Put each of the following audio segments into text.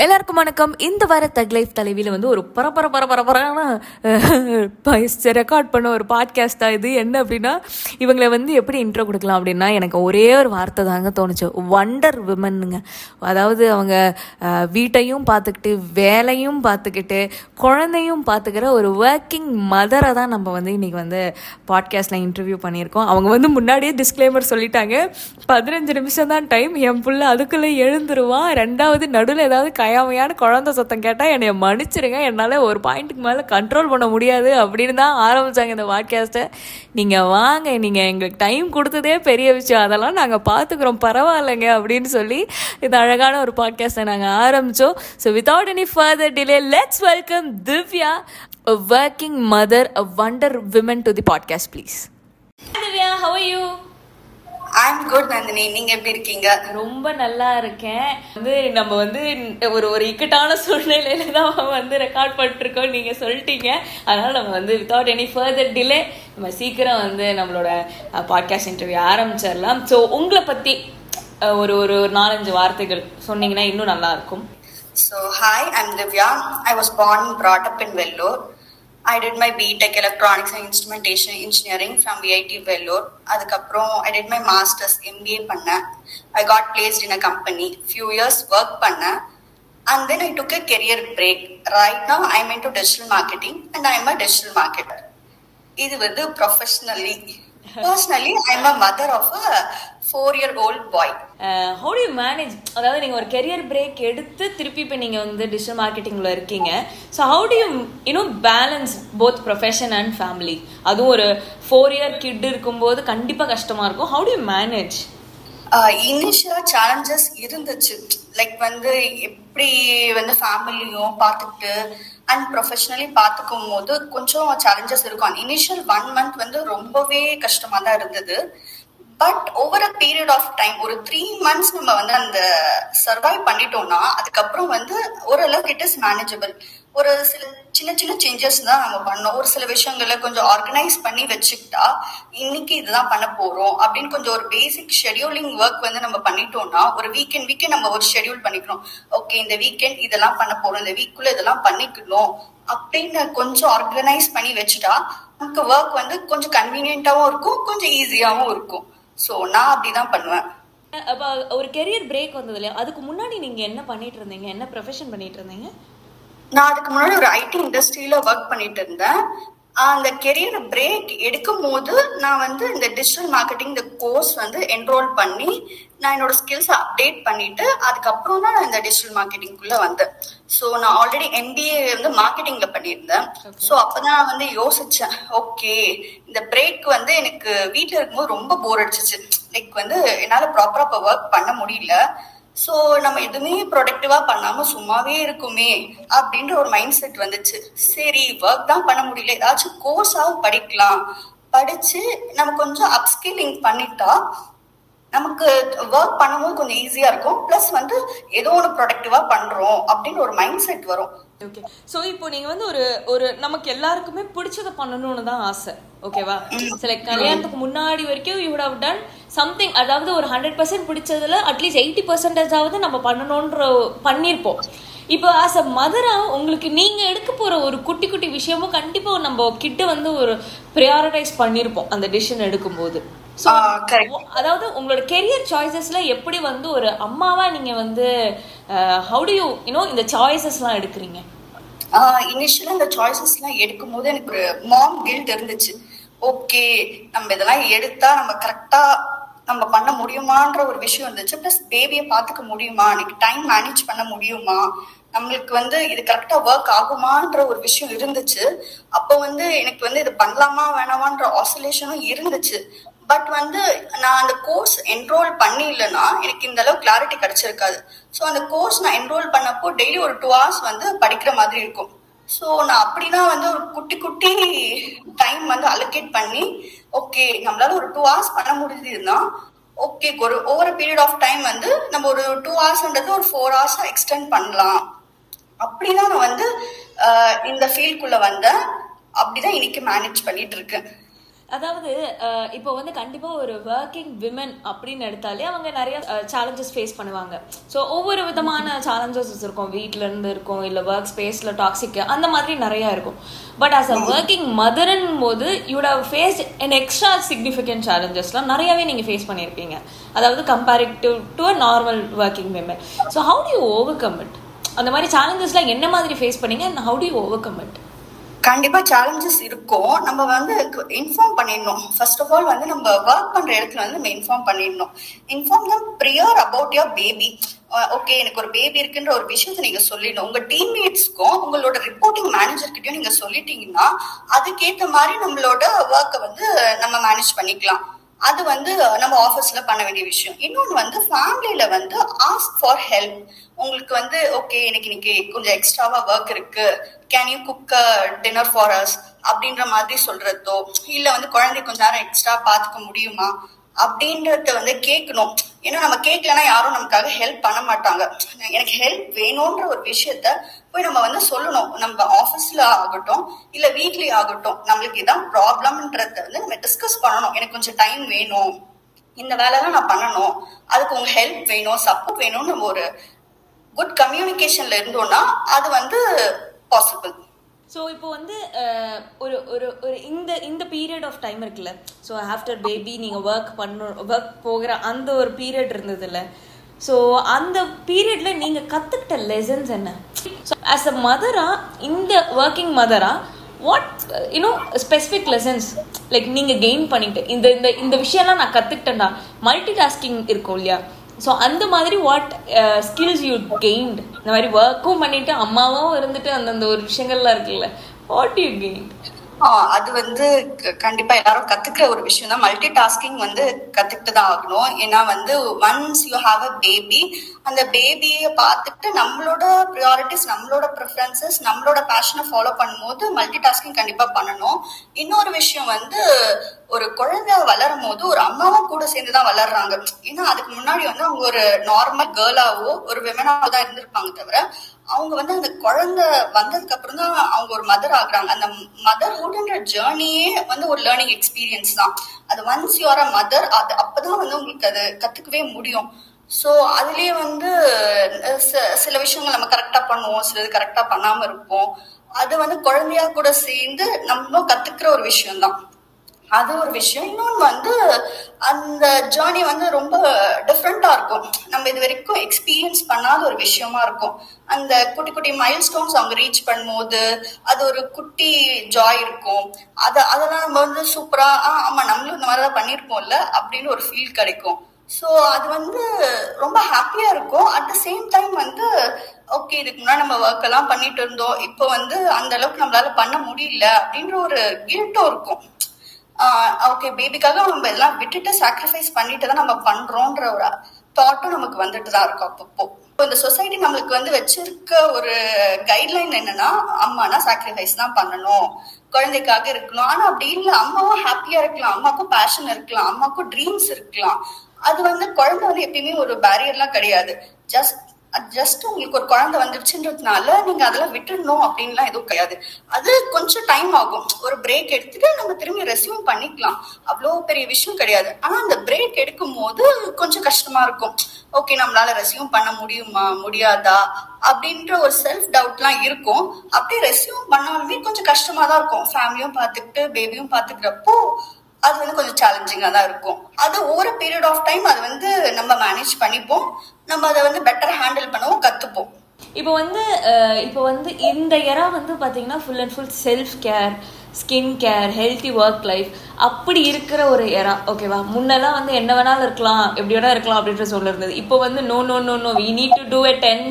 எல்லாருக்கும் வணக்கம். இந்த வார தக் லைஃப் தலைவியில் வந்து ஒரு பரபர பரபரப்பரான ரெக்கார்ட் பண்ண ஒரு பாட்காஸ்ட் தான் இது? என்ன அப்படின்னா இவங்களை வந்து எப்படி இன்ட்ரோ கொடுக்கலாம் அப்படின்னா எனக்கு ஒரே ஒரு வார்த்தை தாங்க தோணுச்சு. வண்டர் விமன்னுங்க அதாவது அவங்க வீட்டையும் பார்த்துக்கிட்டு வேலையும் பார்த்துக்கிட்டு குழந்தையும் பார்த்துக்கிற ஒரு ஒர்க்கிங் மதரை தான் நம்ம வந்து இன்னைக்கு வந்து பாட்காஸ்ட்டில் இன்டர்வியூ பண்ணியிருக்கோம். அவங்க வந்து முன்னாடியே டிஸ்க்ளைமர் சொல்லிட்டாங்க. பதினஞ்சு நிமிஷம் தான் டைம் என் புள்ள அதுக்குள்ளே எழுந்துருவான். ரெண்டாவது நடுவில் ஏதாவது கயாமையான குழந்தை சத்தம் கேட்டால் என்னை மன்னிச்சிருங்க. என்னால் ஒரு பாயிண்ட்டுக்கு மேலே கண்ட்ரோல் பண்ண முடியாது அப்படின்னு தான் ஆரம்பித்தாங்க இந்த பாட்காஸ்ட்டை நீங்கள் வாங்க நீங்கள் எங்களுக்கு டைம் கொடுத்ததே பெரிய விஷயம். அதெல்லாம் நாங்கள் பார்த்துக்குறோம் பரவாயில்லைங்க அப்படின்னு சொல்லி இந்த அழகான ஒரு பாட்காஸ்ட்டை நாங்கள் ஆரம்பித்தோம் so without any further delay let's welcome Divya a working mother a wonder women to the podcast please Divya how you I'm good Nandini. நீங்க எப்படி இருக்கீங்க? ரொம்ப நல்லா இருக்கேன். வந்து நம்ம வந்து ஒரு ஒரு இக்கட்டான சூழ்நிலையில தான் வந்து ரெக்கார்ட் பண்ணிருக்கோம் நீங்க சொல்லிட்டீங்க. அதனால நம்ம வந்து வித்தவுட் எனி ஃபர்தர் டிலே நம்ம சீக்கிரம் வந்து நம்மளோட பாட்காஸ்ட் இன்டர்வியூ ஆரம்பிச்சிடலாம். ஸோ உங்களை பத்தி ஒரு ஒரு நாலஞ்சு வார்த்தைகள் சொன்னீங்கன்னா இன்னும் நல்லா இருக்கும். So, hi, I'm Divya. I was born and brought up in I did my BTech electronics and instrumentation engineering from VIT Vellore அதுக்கப்புறம் I did my masters MBA பண்ணேன் I got placed in a company few years work பண்ணேன் and then I took a career break right now I mean to digital marketing and I am a digital marketer இது வந்து professionally personally I'm a mother of a four year old boy how to manage அதாவது நீங்கள் ஒரு career break எடுத்து திருப்பி இப்போ நீங்கள் வந்து டிஜிட்டல் மார்க்கெட்டிங்கில் இருக்கீங்க. So how do you you know balance both profession and family அதுவும் ஒரு ஃபோர் இயர் கிட் இருக்கும்போது கண்டிப்பாக கஷ்டமாக இருக்கும். ஹவு டு யூ மேனேஜ் இனிஷியலா சேலஞ்சஸ் இருந்துச்சு. லைக் வந்து எப்படி வந்து ஃபேமிலியும் பார்த்துக்கிட்டு அண்ட் ப்ரொஃபஷனலி பார்த்துக்கும் போது கொஞ்சம் சேலஞ்சஸ் இருக்கும். இனிஷியல் ஒன் மந்த் வந்து ரொம்பவே கஷ்டமா தான் இருந்தது. But over a period of time ஒரு த்ரீ மந்த்ஸ் நம்ம வந்து அந்த சர்வைவ் பண்ணிட்டோம்னா அதுக்கப்புறம் வந்து ஓரளவுக்கு இட் இஸ் மேனேஜபிள் ஒரு சில சின்ன சின்ன சேஞ்சஸ் தான் நம்ம பண்ணோம். ஒரு சில விஷயங்களை கொஞ்சம் ஆர்கனைஸ் பண்ணி வச்சுக்கிட்டா இன்னைக்கு இதுதான் பண்ண போறோம் அப்படின்னு கொஞ்சம் ஒரு பேசிக் ஷெடியூலிங் ஒர்க் வந்து நம்ம பண்ணிட்டோம்னா ஒரு வீக்கெண்ட் வீக்கெண்ட் நம்ம ஒரு ஷெடியூல் பண்ணிக்கிறோம். ஓகே இந்த வீக்கெண்ட் இதெல்லாம் பண்ண போறோம் இந்த வீக்குள்ள இதெல்லாம் பண்ணிக்கணும் அப்படின்னு கொஞ்சம் ஆர்கனைஸ் பண்ணி வச்சுட்டா நமக்கு ஒர்க் வந்து கொஞ்சம் கன்வீனியன்ட்டாவும் இருக்கும் கொஞ்சம் ஈஸியாவும் இருக்கும். ஸோ நான் அப்படிதான் பண்ணுவேன். அப்போ ஒரு கெரியர் பிரேக் வந்தது இல்லையா அதுக்கு முன்னாடி நீங்கள் என்ன பண்ணிட்டு இருந்தீங்க? என்ன ப்ரொஃபஷன் பண்ணிட்டு இருந்தீங்க? நான் அதுக்கு முன்னாடி ஒரு ஐடி இண்டஸ்ட்ரியில ஒர்க் பண்ணிட்டு இருந்தேன். அந்த கெரியர் பிரேக் எடுக்கும் போது நான் வந்து இந்த டிஜிட்டல் மார்க்கெட்டிங் இந்த கோர்ஸ் வந்து என்ரோல் பண்ணி நான் என்னோட ஸ்கில்ஸ் அப்டேட் பண்ணிட்டு அதுக்கப்புறம் தான் நான் இந்த டிஜிட்டல் மார்க்கெட்டிங்குள்ள வந்தேன். ஸோ நான் ஆல்ரெடி எம்பிஏ வந்து மார்க்கெட்டிங்ல பண்ணியிருந்தேன். ஸோ அப்பதான் நான் வந்து யோசிச்சேன் ஓகே இந்த பிரேக் வந்து எனக்கு வீட்டில் இருக்கும்போது ரொம்ப போர் அடிச்சிச்சு. லைக் வந்து என்னால் ப்ராப்பராக இப்போ ஒர்க் பண்ண முடியல. ஸோ நம்ம எதுவுமே ப்ரொடக்டிவா பண்ணாம சும்மாவே இருக்குமே அப்படின்ற ஒரு மைண்ட் செட் வந்துச்சு. சரி ஒர்க் தான் பண்ண முடியல. ஏதாச்சும் கோர்ஸாவது படிக்கலாம். படிச்சு நம்ம கொஞ்சம் அப்ஸ்கில்லிங் பண்ணிட்டா நமக்கு ஒர்க் பண்ணும்போது கொஞ்சம் ஈஸியா இருக்கும். ப்ளஸ் வந்து ஏதோ ஒன்று ப்ரொடக்டிவா பண்றோம் அப்படின்னு ஒரு மைண்ட் செட் வரும். ஓகே ஸோ இப்போ நீங்க வந்து ஒரு ஒரு நமக்கு எல்லாருக்குமே பிடிச்சத பண்ணணும்னு தான் ஆசை. ஓகேவா சில கல்யாணத்துக்கு முன்னாடி வரைக்கும் யூ ஹவ் டன் சம்திங் அதாவது ஒரு ஹண்ட்ரட் பர்சன்ட் பிடிச்சதுல அட்லீஸ்ட் எயிட்டி பர்சன்டேஜாவது நம்ம பண்ணணுன்ற பண்ணியிருப்போம் இப்போ ஆஸ் அ மதரா உங்களுக்கு நீங்க எடுக்க போற ஒரு குட்டி குட்டி விஷயமும் கண்டிப்பா நம்ம கிட்ட வந்து ஒரு ப்ரியாரிட்டைஸ் பண்ணியிருப்போம் அந்த டிசிஷன் எடுக்கும்போது. ஸோ. அதாவது உங்களோட கெரியர் சாய்ஸஸ்ல எப்படி வந்து ஒரு அம்மாவா நீங்க வந்து ஹவு டு யூ யூனோ இந்த சாய்ஸஸ்லாம் எடுக்கிறீங்க? இனிஷியலா இந்த சாய்ஸஸ்லாம் எடுக்கும் போது எனக்கு ஒரு மாம் கில்ட் இருந்துச்சு. ஓகே நம்ம இதெல்லாம் எடுத்தா நம்ம கரெக்டா நம்ம பண்ண முடியுமான்ற ஒரு விஷயம் இருந்துச்சு. ப்ளஸ் பேபியை பார்த்துக்க முடியுமா? அன்னைக்கு டைம் மேனேஜ் பண்ண முடியுமா? நம்மளுக்கு வந்து இது கரெக்டா ஒர்க் ஆகுமான்ற ஒரு விஷயம் இருந்துச்சு. அப்போ வந்து எனக்கு வந்து இது பண்ணலாமா வேணாமான்ற ஆசோலேஷனும் இருந்துச்சு. பட் வந்து நான் அந்த கோர்ஸ் என்ரோல் பண்ணி இல்லைன்னா எனக்கு இந்த அளவு கிளாரிட்டி கிடைச்சிருக்காது. ஸோ அந்த கோர்ஸ் நான் என்ரோல் பண்ணப்போ டெய்லி ஒரு டூ ஹவர்ஸ் வந்து படிக்கிற மாதிரி இருக்கும். ஸோ நான் அப்படின்னா வந்து ஒரு குட்டி குட்டி டைம் வந்து அலோகேட் பண்ணி ஓகே நம்மளால ஒரு டூ ஹவர்ஸ் பண்ண முடியுதுன்னா ஓகே ஒரு ஓவர் பீரியட் ஆஃப் டைம் வந்து நம்ம ஒரு டூ ஹவர்ஸ்ன்றது ஒரு ஃபோர் ஹவர்ஸ் எக்ஸ்டெண்ட் பண்ணலாம். அப்படிதான் நான் வந்து இந்த ஃபீல்டுக்குள்ள வந்தேன். அப்படிதான் இன்னைக்கு மேனேஜ் பண்ணிட்டு இருக்கேன். அதாவது இப்போ வந்து கண்டிப்பா ஒரு ஒர்க்கிங் விமன் அப்படின்னு எடுத்தாலே அவங்க நிறைய சேலஞ்சஸ் ஃபேஸ் பண்ணுவாங்க. ஸோ ஒவ்வொரு விதமான சேலஞ்சஸ் இருக்கும் வீட்ல இருந்து இருக்கும் இல்ல ஒர்க் ஸ்பேஸ்ல டாக்ஸிக் அந்த மாதிரி நிறைய இருக்கும். But as a working mother போது you'd have face an extra significant சேலஞ்சஸ்லாம் நிறையவே நீங்க ஃபேஸ் பண்ணியிருப்பீங்க. அதாவது comparative to a normal working women so how do you overcome it அந்த மாதிரி சேலஞ்சஸ்லாம் என்ன மாதிரி ஃபேஸ் பண்ணீங்க? And how do you overcome it கண்டிப்பா சேலஞ்சஸ் இருக்கும். நம்ம வந்து இன்ஃபார்ம் பண்ணிடணும். ஃபர்ஸ்ட் ஆஃப் ஆல் வந்து நம்ம ஒர்க் பண்ற இடத்துல வந்து நம்ம இன்ஃபார்ம் பண்ணிடணும். இன்ஃபார்ம் தான் prior about your baby okay எனக்கு ஒரு பேபி இருக்குன்ற ஒரு விஷயத்த நீங்க சொல்லிடணும். உங்க டீம்மேட்ஸ்க்கும் உங்களோட ரிப்போர்ட்டிங் மேனேஜர்கிட்டயும் நீங்க சொல்லிட்டீங்கன்னா அதுக்கேற்ற மாதிரி நம்மளோட ஒர்க்கை வந்து நம்ம மேனேஜ் பண்ணிக்கலாம். அது வந்து நம்ம ஆஃபீஸ்ல பண்ண வேண்டிய விஷயம். இன்னொன்று வந்து ஃபேமிலியில வந்து ஆஸ்க் ஃபார் ஹெல்ப் உங்களுக்கு வந்து ஓகே எனக்கு இன்னைக்கு கொஞ்சம் எக்ஸ்ட்ராவா ஒர்க் இருக்கு. Can you cook dinner for us அப்படின்ற மாதிரி சொல்றதோ இல்ல வந்து குழந்தை கொஞ்ச நேரம் எக்ஸ்ட்ரா பாத்துக்க முடியுமா? அப்படின்றத வந்து கேட்கணும். ஏன்னா நம்ம கேட்கலன்னா யாரும் நமக்காக ஹெல்ப் பண்ண மாட்டாங்க. எனக்கு ஹெல்ப் வேணும்ன்ற ஒரு விஷயத்த போய் நம்ம வந்து சொல்லணும். நம்ம ஆஃபீஸ்ல ஆகட்டும் இல்ல வீட்லயே ஆகட்டும் நம்மளுக்கு இதான் ப்ராப்ளம்ன்றத வந்து நம்ம டிஸ்கஸ் பண்ணணும். எனக்கு கொஞ்சம் டைம் வேணும். இந்த வேலைலாம் நான் பண்ணணும். அதுக்கு உங்க ஹெல்ப் வேணும் சப்போர்ட் வேணும்னு நம்ம ஒரு குட் கம்யூனிகேஷன்ல இருந்தோம்னா அது வந்து பாசிபிள் ஸோ இப்போ வந்து ஒரு ஒரு ஒரு இந்த இந்த பீரியட் ஆஃப் டைம் இருக்குல்ல. ஸோ ஆஃப்டர் பேபி நீங்கள் ஒர்க் பண்ண ஒர்க் போகிற அந்த ஒரு பீரியட் இருந்ததுல்ல ஸோ அந்த பீரியட்ல நீங்கள் கற்றுக்கிட்ட லெசன்ஸ் என்ன? ஸோ ஆஸ் அ மதரா இந்த working Mathura what you know specific lessons like நீங்கள் கெயின் பண்ணிட்டு இந்த இந்த இந்த விஷயம்லாம் நான் கற்றுக்கிட்டேன்டா மல்டி டாஸ்கிங் இருக்கும் இல்லையா? ஸோ அந்த மாதிரி வாட் ஸ்கில்ஸ் யூ கெயின்ட் இந்த மாதிரி ஒர்க்கும் பண்ணிட்டு அம்மாவும் இருந்துட்டு அந்தந்த ஒரு விஷயங்கள்லாம் இருக்குல்ல வாட் யூ கெயின்ட் அது வந்து க- கண்டிப்பா எல்லாரும் கத்துக்கிற ஒரு விஷயம் தான். மல்டி டாஸ்கிங் வந்து கத்துக்கிட்டு தான் ஆகணும். ஏன்னா வந்து once you have a baby அந்த பேபியை பார்த்துட்டு நம்மளோட ப்ரியாரிட்டிஸ் நம்மளோட ப்ரிஃபரன்சஸ் நம்மளோட பேஷனை ஃபாலோ பண்ணும்போது மல்டி டாஸ்கிங் கண்டிப்பா பண்ணணும். இன்னொரு விஷயம் வந்து ஒரு குழந்தை வளரும் போது ஒரு அம்மாவும் கூட சேர்ந்து தான் வளர்றாங்க. ஏன்னா அதுக்கு முன்னாடி வந்து அவங்க ஒரு நார்மல் கேர்ளாவோ ஒரு விமனாவோ தான் இருந்திருப்பாங்க தவிர அவங்க வந்து அந்த குழந்தை வந்ததுக்கு அப்புறம் தான் அவங்க ஒரு மதர் ஆகுறாங்க. அந்த மதர்ஹுட்ன்ற ஜேர்னியே வந்து ஒரு லேர்னிங் எக்ஸ்பீரியன்ஸ் தான். அது ஒன்ஸ் யூஆர் அ மதர் அது அப்பதான் வந்து உங்களுக்கு அது கத்துக்கவே முடியும். ஸோ அதுலயே வந்து ச- சில விஷயங்கள் நம்ம கரெக்டா பண்ணுவோம் சிலது கரெக்டா பண்ணாம இருப்போம். அது வந்து குழந்தையா கூட சேர்ந்து நம்மளும் கத்துக்கிற ஒரு விஷயம் தான் அது ஒரு விஷயம். இன்னொன்று வந்து அந்த ஜேர்னி வந்து ரொம்ப டிஃப்ரெண்ட்டாக இருக்கும். நம்ம இது வரைக்கும் எக்ஸ்பீரியன்ஸ் பண்ணாத ஒரு விஷயமா இருக்கும். அந்த குட்டி குட்டி மைல் ஸ்டோன்ஸ் அவங்க ரீச் பண்ணும்போது அது ஒரு குட்டி ஜாய் இருக்கும். அது அதெல்லாம் நம்ம வந்து சூப்பராக ஆ ஆமாம் நம்மளும் இந்த மாதிரி தான் பண்ணியிருப்போம்ல அப்படின்னு ஒரு ஃபீல் கிடைக்கும். ஸோ அது வந்து ரொம்ப ஹாப்பியாக இருக்கும். அட் த சேம் டைம் வந்து ஓகே இதுக்கு முன்னாடி நம்ம ஒர்க் எல்லாம் பண்ணிட்டு இருந்தோம். இப்போ வந்து அந்த அளவுக்கு நம்மளால பண்ண முடியல அப்படின்ற ஒரு கில்ட்டும் இருக்கும். ஓகே பேபிக்காக நம்ம எல்லாம் விட்டுட்டு சாக்ரிஃபைஸ் பண்ணிட்டு தான் நம்ம பண்றோன்ற ஒரு தாட்டும் நமக்கு வந்துட்டு தான் இருக்கும் அப்பப்போ. இப்போ இந்த சொசைட்டி நம்மளுக்கு வந்து வச்சிருக்க ஒரு கைட்லைன் என்னன்னா அம்மானா சாக்ரிஃபைஸ் தான் பண்ணணும். குழந்தைக்காக இருக்கணும். ஆனா அப்படி இல்லை. அம்மாவும் ஹாப்பியா இருக்கலாம். அம்மாக்கும் பேஷன் இருக்கலாம். அம்மாக்கும் ட்ரீம்ஸ் இருக்கலாம். அது வந்து குழந்தை வந்து எப்பயுமே ஒரு பேரியர்லாம் கிடையாது. ஜஸ்ட் ஜஸ்ட் உங்களுக்கு ஒரு குழந்தை வந்துருச்சுன்றதுனால நீங்க அதெல்லாம் விட்டுடணும் அப்படின்லாம் எதுவும் கிடையாது. அது கொஞ்சம் டைம் ஆகும். ஒரு பிரேக் எடுத்துட்டு நம்ம திரும்பி ரெசியூம் பண்ணிக்கலாம். அவ்வளோ பெரிய விஷயம் கிடையாது. ஆனா அந்த பிரேக் எடுக்கும் போது கொஞ்சம் கஷ்டமா இருக்கும். ஓகே நம்மளால ரெஸ்யூம் பண்ண முடியுமா? முடியாதா? அப்படின்ற ஒரு செல்ஃப் டவுட்லாம் இருக்கும். அப்படியே ரெஸ்யூம் பண்ணாலுமே கொஞ்சம் கஷ்டமா தான் இருக்கும் ஃபேமிலியும் பார்த்துக்கிட்டு பேபியும் பார்த்துக்கிறப்போ அது வந்து கொஞ்சம் சேலஞ்சிங்காக தான் இருக்கும். அது ஒரு பீரியட் ஆஃப் டைம் அது வந்து நம்ம மேனேஜ் பண்ணிப்போம். நம்ம அதை வந்து பெட்டர் ஹேண்டில் பண்ணவும் கற்றுப்போம் இப்போ வந்து இப்போ வந்து இந்த எரா வந்து பாத்தீங்கன்னா full and full self care skin care healthy work life அப்படி இருக்கிற ஒரு எரா ஓகேவா முன்னெல்லாம் வந்து என்ன வேணாலும் இருக்கலாம் எப்படி வேணா இருக்கலாம் அப்படின்ற சொல்லிருந்தது இப்போ வந்து no no no no we need to do a ten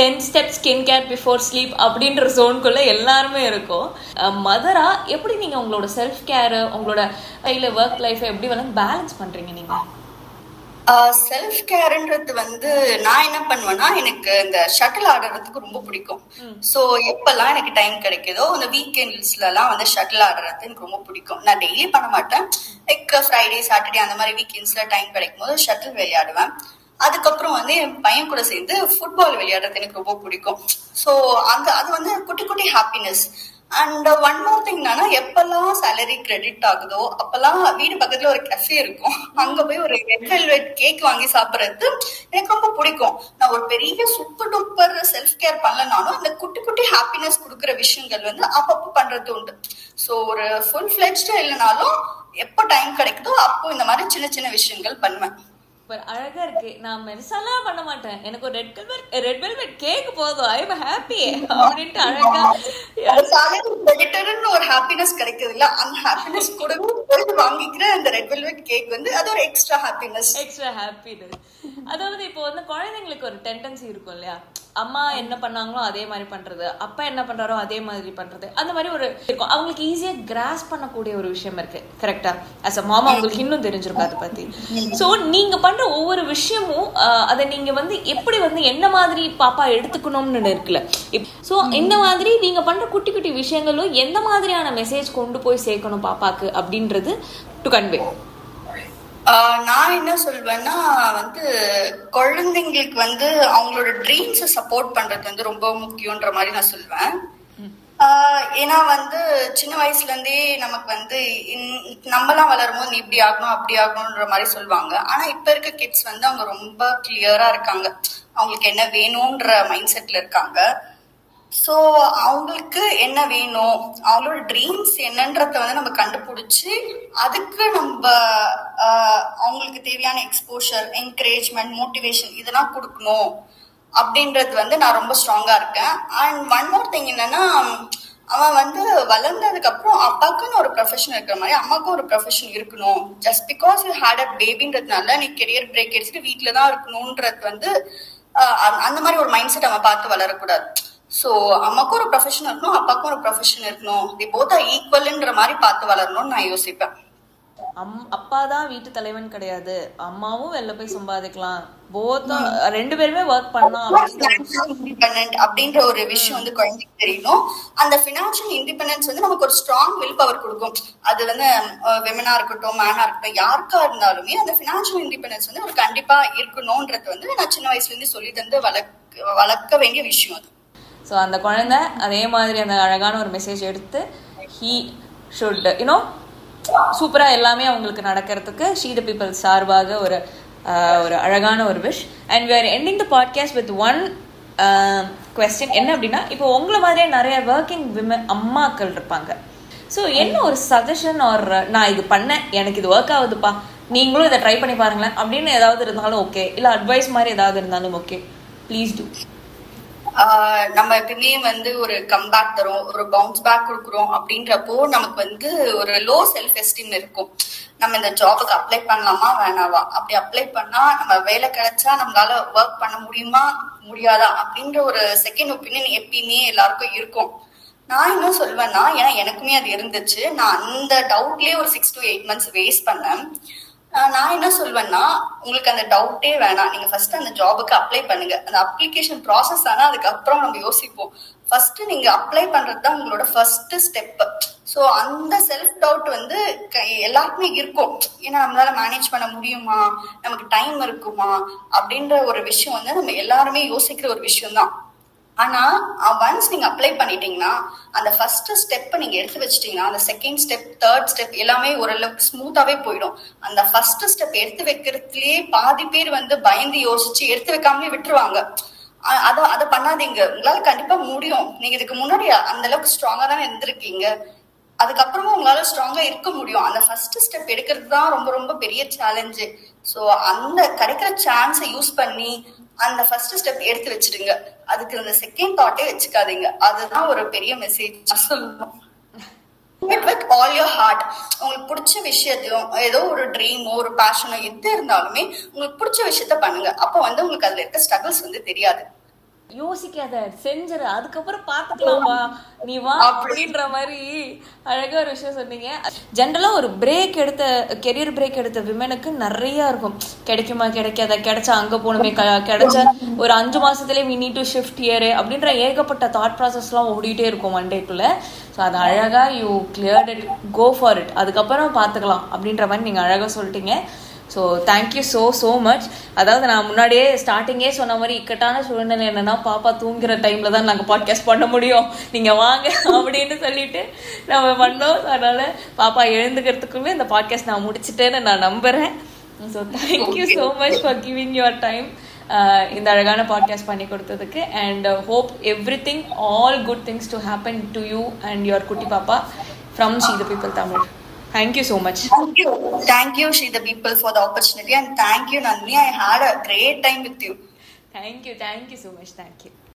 ten step skin care before sleep அப்படின்ற ஜோனுக்குள்ள எல்லாருமே இருக்கும். மதரா எப்படி நீங்க உங்களோட செல்ஃப் கேரு உங்களோட இல்லை ஒர்க் லைஃப்பை எப்படி வேணாலும் பேலன்ஸ் பண்றீங்க நீங்க? செல்ஃப் கேர்ன்றது வந்து நான் என்ன பண்ணுவேன்னா எனக்கு இந்த ஷட்டில் ஆடுறதுக்கு ரொம்ப பிடிக்கும். ஸோ எப்பெல்லாம் எனக்கு டைம் கிடைக்குதோ அந்த வீக்கெண்ட்ஸ்ல எல்லாம் வந்து ஷட்டில் ஆடுறது எனக்கு ரொம்ப பிடிக்கும். நான் டெய்லி பண்ண மாட்டேன். லைக் ஃப்ரைடே சாட்டர்டே அந்த மாதிரி வீக்கெண்ட்ஸ்ல டைம் கிடைக்கும் போது ஷட்டில் விளையாடுவேன். அதுக்கப்புறம் வந்து என் பையன் கூட சேர்ந்து ஃபுட்பால் விளையாடுறது எனக்கு ரொம்ப பிடிக்கும். ஸோ அந்த அது வந்து குட்டி குட்டி happiness and one more thing என்னன்னா எப்பெல்லாம் சேலரி கிரெடிட் ஆகுதோ அப்பெல்லாம் வீடு பக்கத்துல ஒரு கஃபே இருக்கும். அங்க போய் ஒரு ரெட் வெல்வெட் கேக் வாங்கி சாப்பிடுறது எனக்கு ரொம்ப பிடிக்கும். நான் ஒரு பெரிய சூப்பர் டூப்பர் செல்ஃப் கேர் பண்ணலனாலும் இந்த குட்டி குட்டி ஹாப்பினஸ் கொடுக்குற விஷயங்கள் வந்து அப்பப்போ பண்றது உண்டு. ஸோ ஒரு ஃபுல் ஃபிளெஜ்டா இல்லைனாலும் எப்போ டைம் கிடைக்குதோ அப்போ இந்த மாதிரி சின்ன சின்ன விஷயங்கள் பண்ணுவேன். சூப்பர் அழகா இருக்கு. நான் மெரிசாலாம் பண்ண மாட்டேன். எனக்கு ஒரு red velvet red velvet cake போதும். ஐ எம் ஹாப்பி அப்படின்ட்டு அழகா. ஒரு ஹாப்பினஸ் கிடைக்குது இல்ல? அந்த ஹாப்பினஸ் போயிட்டு வாங்கிக்கிற அந்த ரெட் வெல்வெட் கேக் வந்து அது ஒரு எக்ஸ்ட்ரா ஹாப்பினஸ் எக்ஸ்ட்ரா ஹாப்பினஸ் அதாவது இப்போ வந்து குழந்தைங்களுக்கு ஒரு டெண்டன்சி இருக்கும் இல்லையா? அம்மா என்ன பண்ணாங்களோ அதே மாதிரி பண்றது. அப்பா என்ன பண்றாரோ அதே மாதிரி பண்றது. அந்த மாதிரி ஒரு இருக்கும். அவங்களுக்கு ஈஸியா கிராஸ் பண்ணக்கூடிய ஒரு விஷயம் இருக்கு. கரெக்டா அஸ் அ மாமா உங்களுக்கு இன்னும் தெரிஞ்சிருக்கும் அதை பத்தி. சோ நீங்க பண்ற ஒவ்வொரு விஷயமும் அதை நீங்க வந்து எப்படி வந்து என்ன மாதிரி பாப்பா எடுத்துக்கணும்னு இருக்குல்ல. சோ இந்த மாதிரி நீங்க பண்ற குட்டி குட்டி விஷயங்களும் எந்த மாதிரியான மெசேஜ் கொண்டு போய் சேர்க்கணும் பாப்பாக்கு அப்படின்றது டு கன்வே நான் என்ன சொல்வேன்னா வந்து குழந்தைங்களுக்கு வந்து அவங்களோட ட்ரீம்ஸை சப்போர்ட் பண்றது வந்து ரொம்ப முக்கியன்ற மாதிரி நான் சொல்வேன். ஏன்னா வந்து சின்ன வயசுல இருந்தே நமக்கு வந்து இன்- நம்மலாம் வளரும் போது நீ இப்படி ஆகணும் அப்படி ஆகணும்ன்ற மாதிரி சொல்லுவாங்க. ஆனா இப்ப இருக்க கிட்ஸ் வந்து அவங்க ரொம்ப கிளியரா இருக்காங்க. அவங்களுக்கு என்ன வேணும்ன்ற மைண்ட் செட்ல இருக்காங்க. ஸோ அவங்களுக்கு என்ன வேணும் அவங்களோட ட்ரீம்ஸ் என்னன்றத வந்து நம்ம கண்டுபிடிச்சி அதுக்கு நம்ம அவங்களுக்கு தேவையான எக்ஸ்போஷர் என்கரேஜ்மெண்ட் மோட்டிவேஷன் இதெல்லாம் கொடுக்கணும். அப்படின்றது வந்து நான் ரொம்ப ஸ்ட்ராங்கா இருக்கேன். அண்ட் ஒன் மோர் திங் என்னன்னா அவன் வந்து வளர்ந்ததுக்கு அப்புறம் அப்பாக்குன்னு ஒரு ப்ரொஃபஷன் இருக்கிற மாதிரி அம்மாக்கும் ஒரு ப்ரொஃபஷன் இருக்கணும். Just because you had a பேபின்றதுனால நீ கெரியர் பிரேக் எடுத்துட்டு வீட்டில தான் இருக்கணும்ன்றது வந்து அந்த- அந்த மாதிரி ஒரு மைண்ட் செட் அவன் பார்த்து வளரக்கூடாது. ஸோ அம்மாக்கும் ஒரு ப்ரொஃபஷன் இருக்கணும் அப்பாக்கும் ஒரு ப்ரொஃபஷன் இருக்கணும். தி போத் ஈக்குவல்ன்ற மாதிரி பார்த்து வளரணும்னு நான் யோசிப்பேன். அம் அப்பா தான் வீட்டு தலைவன் கிடையாது. அம்மாவும் வெளில போய் சம்பாதிக்கலாம். போத்தும் ரெண்டு பேருமே ஒர்க் பண்ணலாம் அப்படின்ற ஒரு விஷயம் வந்து குழந்தைக்கு தெரியணும். அந்த பினான்சியல் இண்டிபெண்டன்ஸ் வந்து நமக்கு ஒரு ஸ்ட்ராங் வில் பவர் கொடுக்கும். அது வந்து விமனா இருக்கட்டும் மேனா இருக்கட்டும் யாருக்கா இருந்தாலுமே அந்த பினான்சியல் இண்டிபெண்டன்ஸ் வந்து ஒரு கண்டிப்பா இருக்கணும்ன்றது வந்து நான் சின்ன வயசுல இருந்து சொல்லி தந்து வளர்க்க வளர்க்க வேண்டிய விஷயம் அது. ஸோ அந்த குழந்தை அதே மாதிரி அந்த அழகான ஒரு மெசேஜ் எடுத்து ஹீ ஷுட் யூனோ சூப்பராக எல்லாமே அவங்களுக்கு நடக்கிறதுக்கு ஷீட பீப்புள் சார்பாக ஒரு ஒரு அழகான ஒரு wish and we are ending the podcast with one question என்ன அப்படின்னா இப்போ உங்களை மாதிரியே நிறைய ஒர்க்கிங் விமன் அம்மாக்கள் இருப்பாங்க. ஸோ என்ன ஒரு சஜஷன் ஆர் நான் இது பண்ணேன் எனக்கு இது ஒர்க் ஆகுதுப்பா நீங்களும் இதை ட்ரை பண்ணி பாருங்களேன் அப்படின்னு ஏதாவது இருந்தாலும் ஓகே இல்லை அட்வைஸ் மாதிரி ஏதாவது இருந்தாலும் ஓகே ப்ளீஸ் டூ நம்ம எப்பயுமே வந்து ஒரு கம்பேக் தரோம் ஒரு பவுன்ஸ் பேக் கொடுக்குறோம் அப்படின்றப்போ நமக்கு வந்து ஒரு லோ செல்ஃப் எஸ்டீம் இருக்கும். நம்ம இந்த ஜாபுக்கு அப்ளை பண்ணலாமா வேணாவா? அப்படி அப்ளை பண்ணா நம்ம வேலை கிடைச்சா நம்மளால ஒர்க் பண்ண முடியுமா முடியாதா? அப்படின்ற ஒரு செகண்ட் ஒப்பீனியன் எப்பயுமே எல்லாருக்கும் இருக்கும். நான் என்ன சொல்வேன்னா ஏன்னா எனக்குமே அது இருந்துச்சு. நான் அந்த டவுட்லயே ஒரு six to eight months waste பண்ணேன். நான் என்ன சொல்வேன்னா உங்களுக்கு அந்த டவுட்டே வேணாம். நீங்க ஃபர்ஸ்ட் அந்த ஜாபுக்கு அப்ளை பண்ணுங்க. அந்த அப்ளிகேஷன் ப்ராசஸ் ஆனா அதுக்கப்புறம் நம்ம யோசிப்போம். ஃபர்ஸ்ட் நீங்க அப்ளை பண்றது தான் உங்களோட ஃபர்ஸ்ட் ஸ்டெப் ஸோ அந்த செல்ஃப் டவுட் வந்து எல்லாருக்குமே இருக்கும். ஏன்னா நம்மளால மேனேஜ் பண்ண முடியுமா? நமக்கு டைம் இருக்குமா? அப்படின்ற ஒரு விஷயம் வந்து நம்ம எல்லாருமே யோசிக்கிற ஒரு விஷயம் தான் ஆனா ஒன்ஸ் நீங்க அப்ளை பண்ணிட்டீங்கன்னா அந்த ஃபர்ஸ்ட் ஸ்டெப் நீங்க எடுத்து வச்சிட்டீங்கன்னா அந்த செகண்ட் ஸ்டெப் தேர்ட் ஸ்டெப் எல்லாமே ஓரளவுக்கு ஸ்மூத்தாவே போயிடும். அந்த ஃபர்ஸ்ட் ஸ்டெப் எடுத்து வைக்கிறதுலயே பாதி பேர் வந்து பயந்து யோசிச்சு எடுத்து வைக்காமலே விட்டுருவாங்க. அதை அதை பண்ணாதீங்க. உங்களால கண்டிப்பா முடியும். நீங்க இதுக்கு முன்னாடி அந்த அளவுக்கு ஸ்ட்ராங்கா தானே இருந்திருக்கீங்க. அதுக்கப்புறமா உங்களால ஸ்ட்ராங்கா இருக்க முடியும். அந்த ஃபர்ஸ்ட் ஸ்டெப் எடுக்கிறது தான் ரொம்ப ரொம்ப பெரிய சேலஞ்சு ஸோ அந்த கிடைக்கிற சான்ஸை யூஸ் பண்ணி அந்த ஃபர்ஸ்ட் ஸ்டெப் எடுத்து வச்சிடுங்க. அதுக்கு அந்த செகண்ட் தாட்டே வச்சுக்காதீங்க. அதுதான் ஒரு பெரிய மெசேஜ் சொல்லுவோம் it with all your heart உங்களுக்கு பிடிச்ச விஷயத்தையும் ஏதோ ஒரு ட்ரீமோ ஒரு பேஷனோ எது இருந்தாலுமே உங்களுக்கு பிடிச்ச விஷயத்த பண்ணுங்க. அப்போ வந்து உங்களுக்கு அதுல இருக்க ஸ்ட்ரகிள்ஸ் வந்து தெரியாது. யோசிக்காத செஞ்சிரு. அதுக்கப்புறம் பாத்துக்கலாம்பா நீ வா அப்படின்ற மாதிரி அழகா ஒரு விஷயம் சொன்னீங்க. ஜென்ரலா ஒரு பிரேக் எடுத்த கெரியர் பிரேக் எடுத்த விமனுக்கு நிறைய இருக்கும். கிடைக்குமா கிடைக்காத? கிடைச்சா அங்க போகணுமே கிடைச்ச ஒரு அஞ்சு மாசத்துலயே we need to shift here அப்படின்ற ஏகப்பட்ட தாட் ப்ராசஸ் எல்லாம் ஓடிட்டே இருக்கும் ஒன் டேக்குள்ள ஸோ அது அழகா you cleared it go for it அதுக்கப்புறம் பாத்துக்கலாம் அப்படின்ற மாதிரி நீங்க அழகா சொல்லிட்டீங்க. So thank you so so much அதாவது நான் முன்னாடியே ஸ்டார்டிங்கே சொன்ன மாதிரி இக்கட்டான சூழ்நிலை என்னன்னா பாப்பா தூங்குற டைம்ல தான் நாங்கள் பாட்காஸ்ட் பண்ண முடியும். நீங்கள் வாங்க அப்படின்னு சொல்லிட்டு நம்ம பண்ணோம். அதனால பாப்பா எழுந்துக்கிறதுக்குள்ளே இந்த பாட்காஸ்ட் நான் முடிச்சிட்டேன்னு நான் நம்புகிறேன் so thank you so much for giving your time இந்த அழகான பாட்காஸ்ட் பண்ணி கொடுத்ததுக்கு. And hope every thing all good things to happen to you and your குட்டி பாப்பா from she the people Tamil Thank you so much. Thank you. Thank you, she the people, for the opportunity. And thank you, Nandini. I had a great time with you. Thank you. Thank you so much. Thank you.